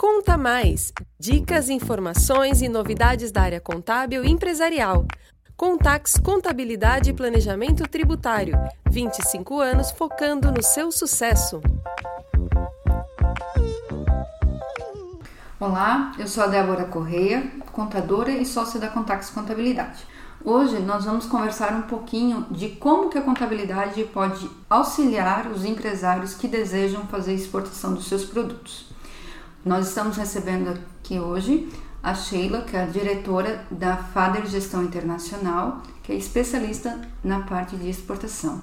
Conta Mais! Dicas, informações e novidades da área contábil e empresarial. Contax Contabilidade e Planejamento Tributário. 25 anos focando no seu sucesso. Olá, eu sou a Débora Correia, contadora e sócia da Contax Contabilidade. Hoje nós vamos conversar um pouquinho de como que a contabilidade pode auxiliar os empresários que desejam fazer exportação dos seus produtos. Nós estamos recebendo aqui hoje a Sheila, que é a diretora da Fader Gestão Internacional, que é especialista na parte de exportação.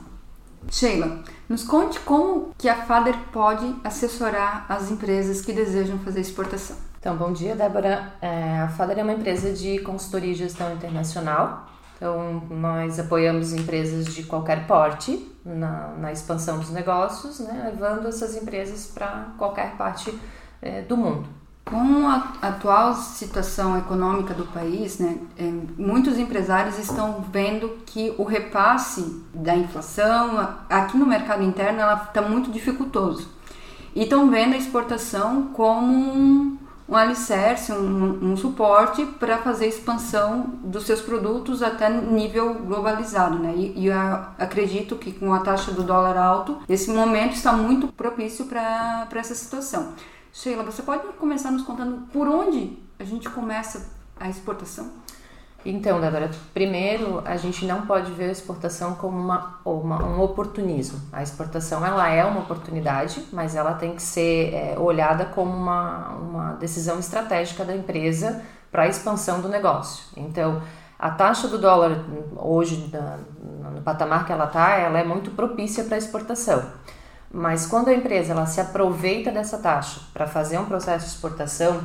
Sheila, nos conte como que a Fader pode assessorar as empresas que desejam fazer exportação. Então, bom dia, Débora. É, a Fader é uma empresa de consultoria e gestão internacional. Então, nós apoiamos empresas de qualquer porte na, na expansão dos negócios, né, levando essas empresas para qualquer parte é, do mundo. Com a atual situação econômica do país, né, é, muitos empresários estão vendo que o repasse da inflação aqui no mercado interno está muito dificultoso e estão vendo a exportação como um, um alicerce, um, um suporte para fazer expansão dos seus produtos até nível globalizado. Né? E, e acredito que com a taxa do dólar alto, esse momento está muito propício para essa situação. Sheila, você pode começar nos contando por onde a gente começa a exportação? Então, Débora, primeiro a gente não pode ver a exportação como uma, uma, um oportunismo. A exportação ela é uma oportunidade, mas ela tem que ser é, olhada como uma, uma decisão estratégica da empresa para a expansão do negócio. Então, a taxa do dólar hoje, no patamar que ela está, ela é muito propícia para a exportação. Mas quando a empresa ela se aproveita dessa taxa para fazer um processo de exportação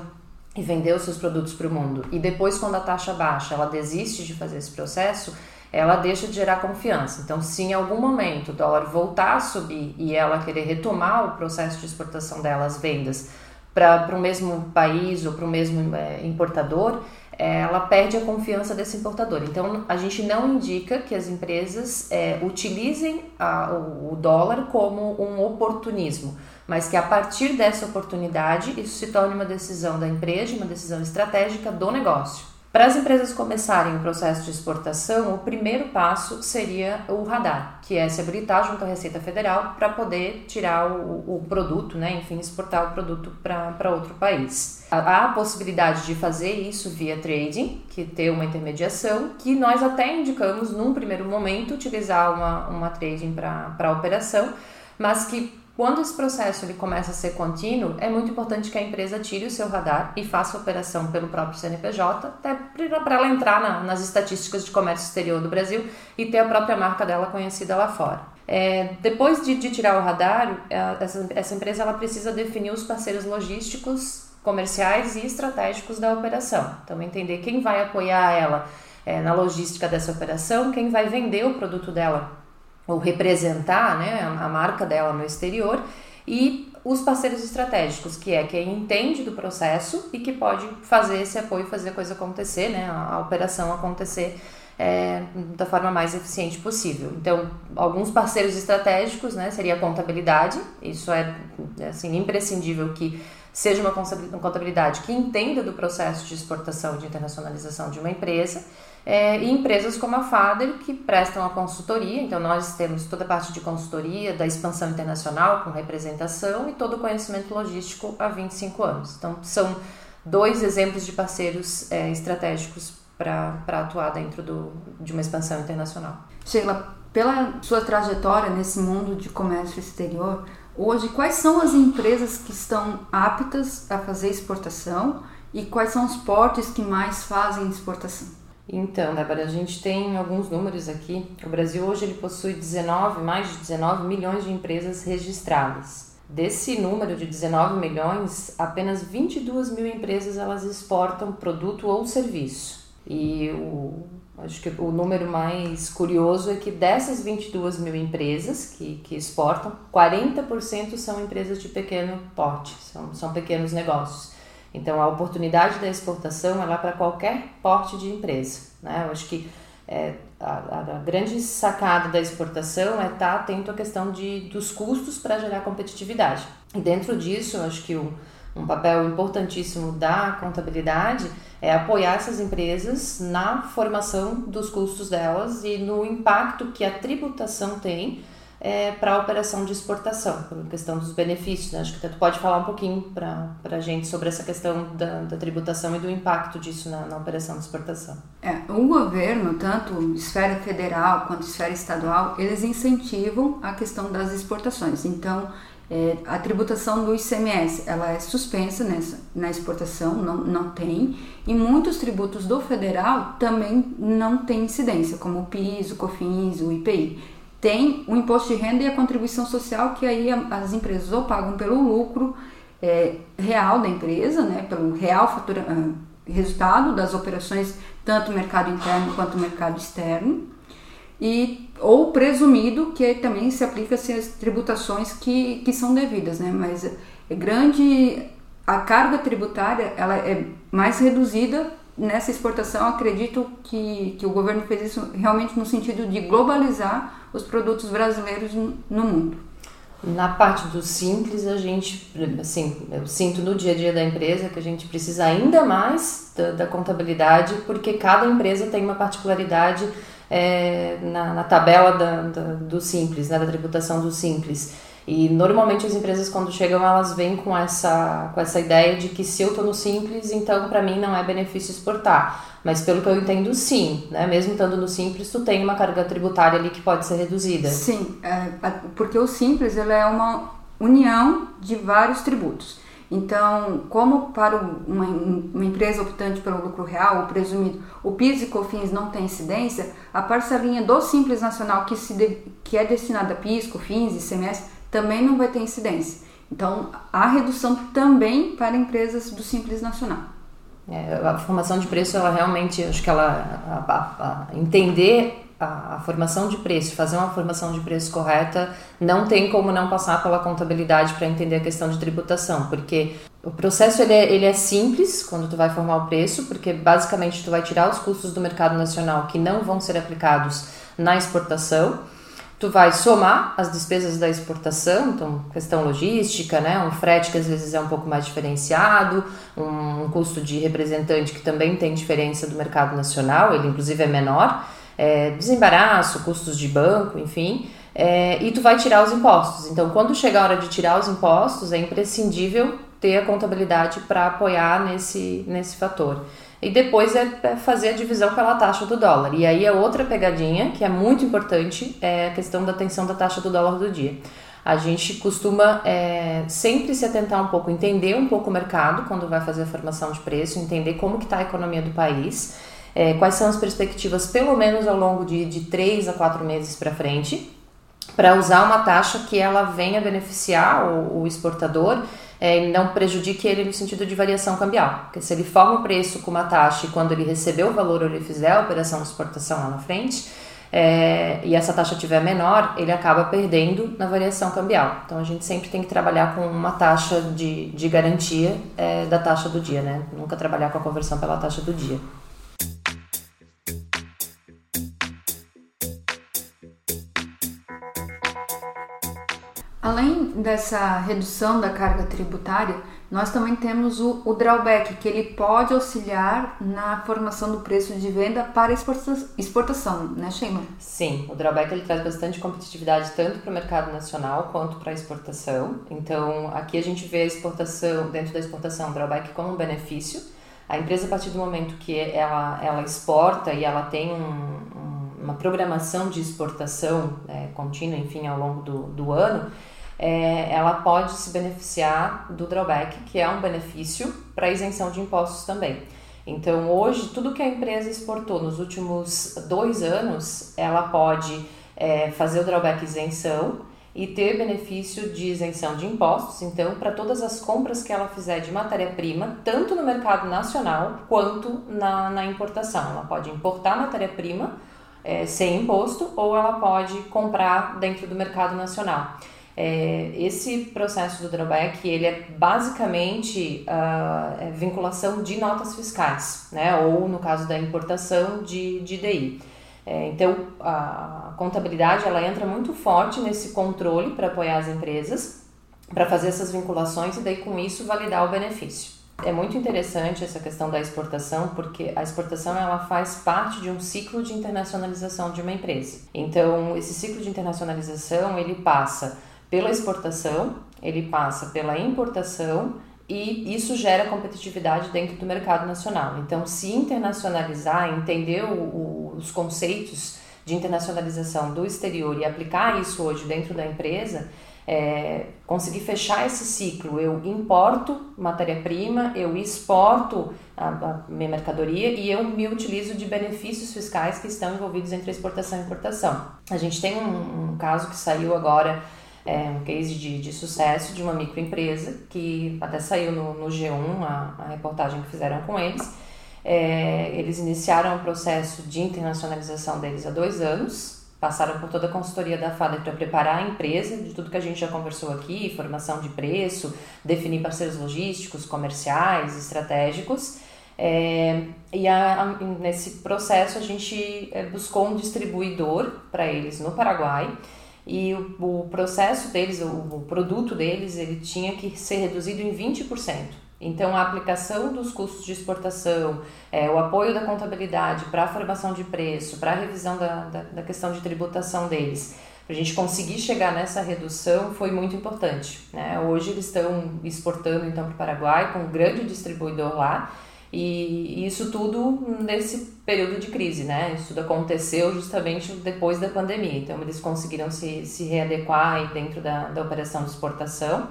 e vender os seus produtos para o mundo, e depois quando a taxa baixa ela desiste de fazer esse processo, ela deixa de gerar confiança. Então, se em algum momento o dólar voltar a subir e ela querer retomar o processo de exportação dela, as vendas, para o mesmo país ou para o mesmo é, importador, ela perde a confiança desse importador. Então, a gente não indica que as empresas é, utilizem a, o, o dólar como um oportunismo, mas que a partir dessa oportunidade isso se torne uma decisão da empresa, uma decisão estratégica do negócio. Para as empresas começarem o processo de exportação, o primeiro passo seria o radar, que é se habilitar junto à Receita Federal para poder tirar o, o, produto, né, enfim, exportar o produto para outro país. Há a possibilidade de fazer isso via trading, que ter uma intermediação, que nós até indicamos num primeiro momento utilizar uma, uma trading para a operação, mas que quando esse processo ele começa a ser contínuo, é muito importante que a empresa tire o seu radar e faça a operação pelo próprio CNPJ, até para ela entrar na, nas estatísticas de comércio exterior do Brasil e ter a própria marca dela conhecida lá fora. É, depois de, de, tirar o radar, é, essa, essa empresa ela precisa definir os parceiros logísticos, comerciais e estratégicos da operação. Então, entender quem vai apoiar ela é, na logística dessa operação, quem vai vender o produto dela ou representar né, a, marca dela no exterior e os parceiros estratégicos, que é quem entende do processo e que pode fazer esse apoio, fazer a coisa acontecer, né, a, operação acontecer é, da forma mais eficiente possível. Então, alguns parceiros estratégicos, né, seria a contabilidade, isso é assim imprescindível que seja uma contabilidade que entenda do processo de exportação de internacionalização de uma empresa é, e empresas como a Fader, que prestam a consultoria, então nós temos toda a parte de consultoria da expansão internacional com representação e todo o conhecimento logístico há 25 anos. Então são dois exemplos de parceiros é, estratégicos para atuar dentro do, de uma expansão internacional. Sheila, pela sua trajetória nesse mundo de comércio exterior, hoje quais são as empresas que estão aptas a fazer exportação e quais são os portos que mais fazem exportação? Então, Débora, a gente tem alguns números aqui. O Brasil hoje ele possui 19, mais de 19 milhões de empresas registradas. Desse número de 19 milhões, apenas 22 mil empresas elas exportam produto ou serviço. E o, acho que o número mais curioso é que dessas 22 mil empresas que, que exportam, 40% são empresas de pequeno porte, são, são pequenos negócios. Então, a oportunidade da exportação é lá para qualquer porte de empresa. Né? Eu acho que é, a, a, grande sacada da exportação é estar tá atento à questão de, dos custos para gerar competitividade. E dentro disso, eu acho que o, um papel importantíssimo da contabilidade é apoiar essas empresas na formação dos custos delas e no impacto que a tributação tem é, para a operação de exportação, por questão dos benefícios. Né? Acho que tu pode falar um pouquinho para a gente sobre essa questão da, da, tributação e do impacto disso na, na operação de exportação. É, o governo, tanto esfera federal quanto esfera estadual, eles incentivam a questão das exportações. Então, é, a tributação do ICMS ela é suspensa nessa, na exportação, não, não tem, e muitos tributos do federal também não têm incidência, como o PIS, o COFINS, o IPI tem o imposto de renda e a contribuição social, que aí as empresas ou pagam pelo lucro é, real da empresa, né, pelo real fatura, uh, resultado das operações, tanto mercado interno quanto mercado externo, e, ou presumido, que também se aplica -se as tributações que, que são devidas, né, mas é grande, a carga tributária ela é mais reduzida nessa exportação, acredito que, que o governo fez isso realmente no sentido de globalizar os produtos brasileiros no mundo. Na parte do simples, a gente, assim, eu sinto no dia a dia da empresa que a gente precisa ainda mais da, da contabilidade, porque cada empresa tem uma particularidade é, na, na, tabela da, da, do simples, né, da tributação do simples. E normalmente as empresas quando chegam elas vêm com essa com essa ideia de que se eu estou no simples, então para mim não é benefício exportar. Mas pelo que eu entendo, sim, né? Mesmo estando no simples, tu tem uma carga tributária ali que pode ser reduzida. Sim, é, porque o simples ele é uma união de vários tributos. Então, como para uma, uma, empresa optante pelo lucro real, o presumido, o PIS e COFINS não tem incidência, a parcelinha do Simples Nacional que, de, que é destinada a PIS, COFINS e ICMS também não vai ter incidência. Então, há redução também para empresas do Simples Nacional. É, a formação de preço, ela realmente, acho que ela a, a, a entender a, formação de preço, fazer uma formação de preço correta, não tem como não passar pela contabilidade para entender a questão de tributação, porque o processo ele é, ele é simples quando tu vai formar o preço, porque basicamente tu vai tirar os custos do mercado nacional que não vão ser aplicados na exportação tu vai somar as despesas da exportação, então questão logística, né, um frete que às vezes é um pouco mais diferenciado, um, um custo de representante que também tem diferença do mercado nacional, ele inclusive é menor, é, desembaraço, custos de banco, enfim, é, e tu vai tirar os impostos. Então, quando chegar a hora de tirar os impostos, é imprescindível ter a contabilidade para apoiar nesse, nesse fator e depois é, fazer a divisão pela taxa do dólar. E aí é outra pegadinha que é muito importante, é a questão da tensão da taxa do dólar do dia. A gente costuma é, sempre se atentar um pouco, entender um pouco o mercado quando vai fazer a formação de preço, entender como que está a economia do país, é, quais são as perspectivas, pelo menos ao longo de, de 3 a 4 meses para frente, para usar uma taxa que ela venha beneficiar o, o exportador é, não prejudique ele no sentido de variação cambial. Porque se ele forma o preço com uma taxa e quando ele receber o valor ou ele fizer a operação de exportação lá na frente, é, e essa taxa tiver menor, ele acaba perdendo na variação cambial. Então a gente sempre tem que trabalhar com uma taxa de, de garantia é, da taxa do dia, né? Nunca trabalhar com a conversão pela taxa do dia. Além dessa redução da carga tributária, nós também temos o, o, drawback, que ele pode auxiliar na formação do preço de venda para exportação, né, Sheila? Sim, o drawback ele traz bastante competitividade tanto para o mercado nacional quanto para a exportação. Então, aqui a gente vê a exportação, dentro da exportação, o drawback como um benefício. A empresa, a partir do momento que ela, ela exporta e ela tem um, um, uma programação de exportação é, contínua, enfim, ao longo do, do ano, é, ela pode se beneficiar do drawback, que é um benefício para isenção de impostos também. Então, hoje, tudo que a empresa exportou nos últimos dois anos, ela pode é, fazer o drawback isenção e ter benefício de isenção de impostos. Então, para todas as compras que ela fizer de matéria-prima, tanto no mercado nacional quanto na, na importação. Ela pode importar matéria-prima é, sem imposto ou ela pode comprar dentro do mercado nacional. É, esse processo do drawback ele é basicamente a é vinculação de notas fiscais, né? ou no caso da importação de, de DI. É, então a contabilidade ela entra muito forte nesse controle para apoiar as empresas para fazer essas vinculações e daí com isso validar o benefício. É muito interessante essa questão da exportação, porque a exportação ela faz parte de um ciclo de internacionalização de uma empresa. Então, esse ciclo de internacionalização, ele passa pela exportação, ele passa pela importação e isso gera competitividade dentro do mercado nacional. Então, se internacionalizar, entender o, o, os conceitos de internacionalização do exterior e aplicar isso hoje dentro da empresa, é, conseguir fechar esse ciclo. Eu importo matéria-prima, eu exporto a, a, minha mercadoria e eu me utilizo de benefícios fiscais que estão envolvidos entre exportação e importação. A gente tem um, um caso que saiu agora, é, um case de, de sucesso de uma microempresa que até saiu no, no G1 a, a reportagem que fizeram com eles. É, eles iniciaram o processo de internacionalização deles há dois anos, passaram por toda a consultoria da FADER para preparar a empresa, de tudo que a gente já conversou aqui, formação de preço, definir parceiros logísticos, comerciais, estratégicos. É, e a, a, nesse processo a gente é, buscou um distribuidor para eles no Paraguai e o, o processo deles, o, o produto deles, ele tinha que ser reduzido em 20%. Então, a aplicação dos custos de exportação, é, o apoio da contabilidade para a formação de preço, para a revisão da, da, da, questão de tributação deles, para a gente conseguir chegar nessa redução foi muito importante. Né? Hoje eles estão exportando então para o Paraguai com um grande distribuidor lá e isso tudo nesse período de crise, né? Isso tudo aconteceu justamente depois da pandemia. Então eles conseguiram se, se readequar dentro da, da operação de exportação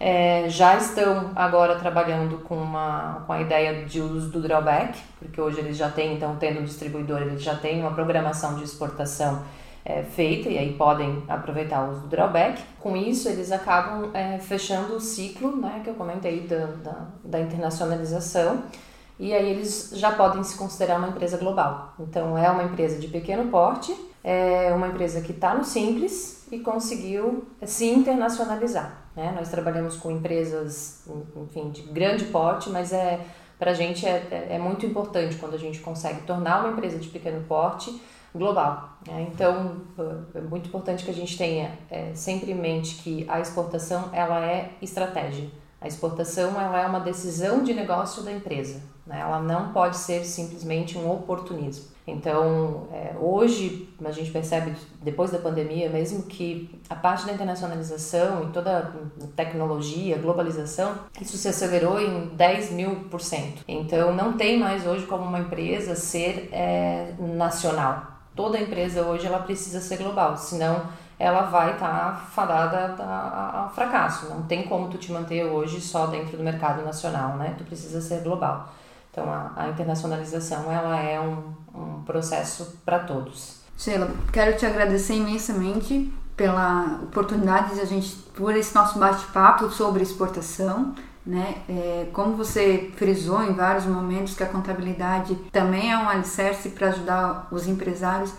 é, já estão agora trabalhando com, uma, com a ideia de uso do drawback, porque hoje eles já têm, então, tendo um distribuidor, eles já têm uma programação de exportação é, feita e aí podem aproveitar o uso do drawback. Com isso, eles acabam é, fechando o ciclo né, que eu comentei da, da, da internacionalização e aí eles já podem se considerar uma empresa global. Então, é uma empresa de pequeno porte, é uma empresa que está no simples e conseguiu se internacionalizar. Né? Nós trabalhamos com empresas, enfim, de grande porte, mas é para a gente é, é, é, muito importante quando a gente consegue tornar uma empresa de pequeno porte global. Né? Então, é muito importante que a gente tenha é, sempre em mente que a exportação ela é estratégia. A exportação ela é uma decisão de negócio da empresa. Né? Ela não pode ser simplesmente um oportunismo. Então, é, hoje a gente percebe, depois da pandemia, mesmo que a parte da internacionalização e toda a tecnologia, globalização, isso se acelerou em 10 mil por cento. Então, não tem mais hoje como uma empresa ser é, nacional. Toda empresa hoje ela precisa ser global, senão ela vai estar tá fadada ao fracasso. Não tem como tu te manter hoje só dentro do mercado nacional, né? Tu precisa ser global. Então, a, a internacionalização ela é um, um processo para todos. Sheila, quero te agradecer imensamente pela oportunidade de a gente, por esse nosso bate-papo sobre exportação. Né? É, como você frisou em vários momentos que a contabilidade também é um alicerce para ajudar os empresários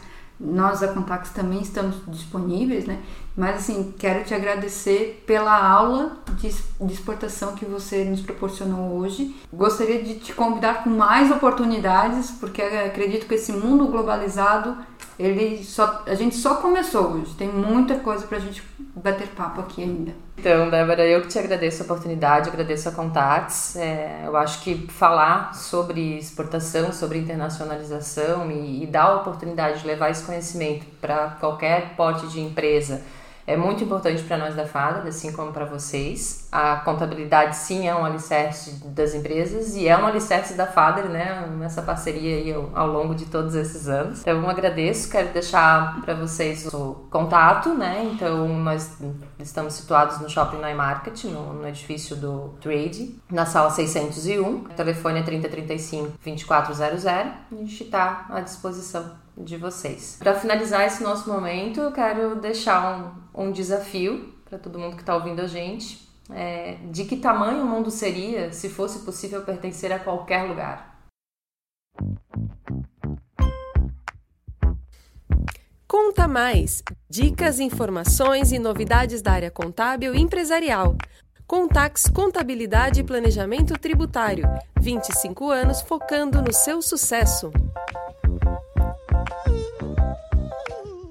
nós da Contax também estamos disponíveis, né? Mas assim, quero te agradecer pela aula de, de exportação que você nos proporcionou hoje. Gostaria de te convidar com mais oportunidades, porque acredito que esse mundo globalizado, ele só, a gente só começou hoje. Tem muita coisa para a gente bater papo aqui ainda. Então, Débora, eu que te agradeço a oportunidade, agradeço a Contatos. É, eu acho que falar sobre exportação, sobre internacionalização e, e dar a oportunidade de levar esse conhecimento para qualquer porte de empresa é muito importante para nós da FADA, assim como para vocês. A contabilidade, sim, é um alicerce das empresas e é um alicerce da FADER, né? Nessa parceria aí ao, ao, longo de todos esses anos. Então, eu agradeço, quero deixar para vocês o contato, né? Então, nós estamos situados no Shopping New Market, no, no edifício do Trade, na sala 601. O telefone é 3035 2400 a gente está à disposição de vocês. Para finalizar esse nosso momento, eu quero deixar um, um desafio para todo mundo que está ouvindo a gente. É, de que tamanho o mundo seria se fosse possível pertencer a qualquer lugar? Conta mais! Dicas, informações e novidades da área contábil e empresarial. Contax Contabilidade e Planejamento Tributário. 25 anos focando no seu sucesso.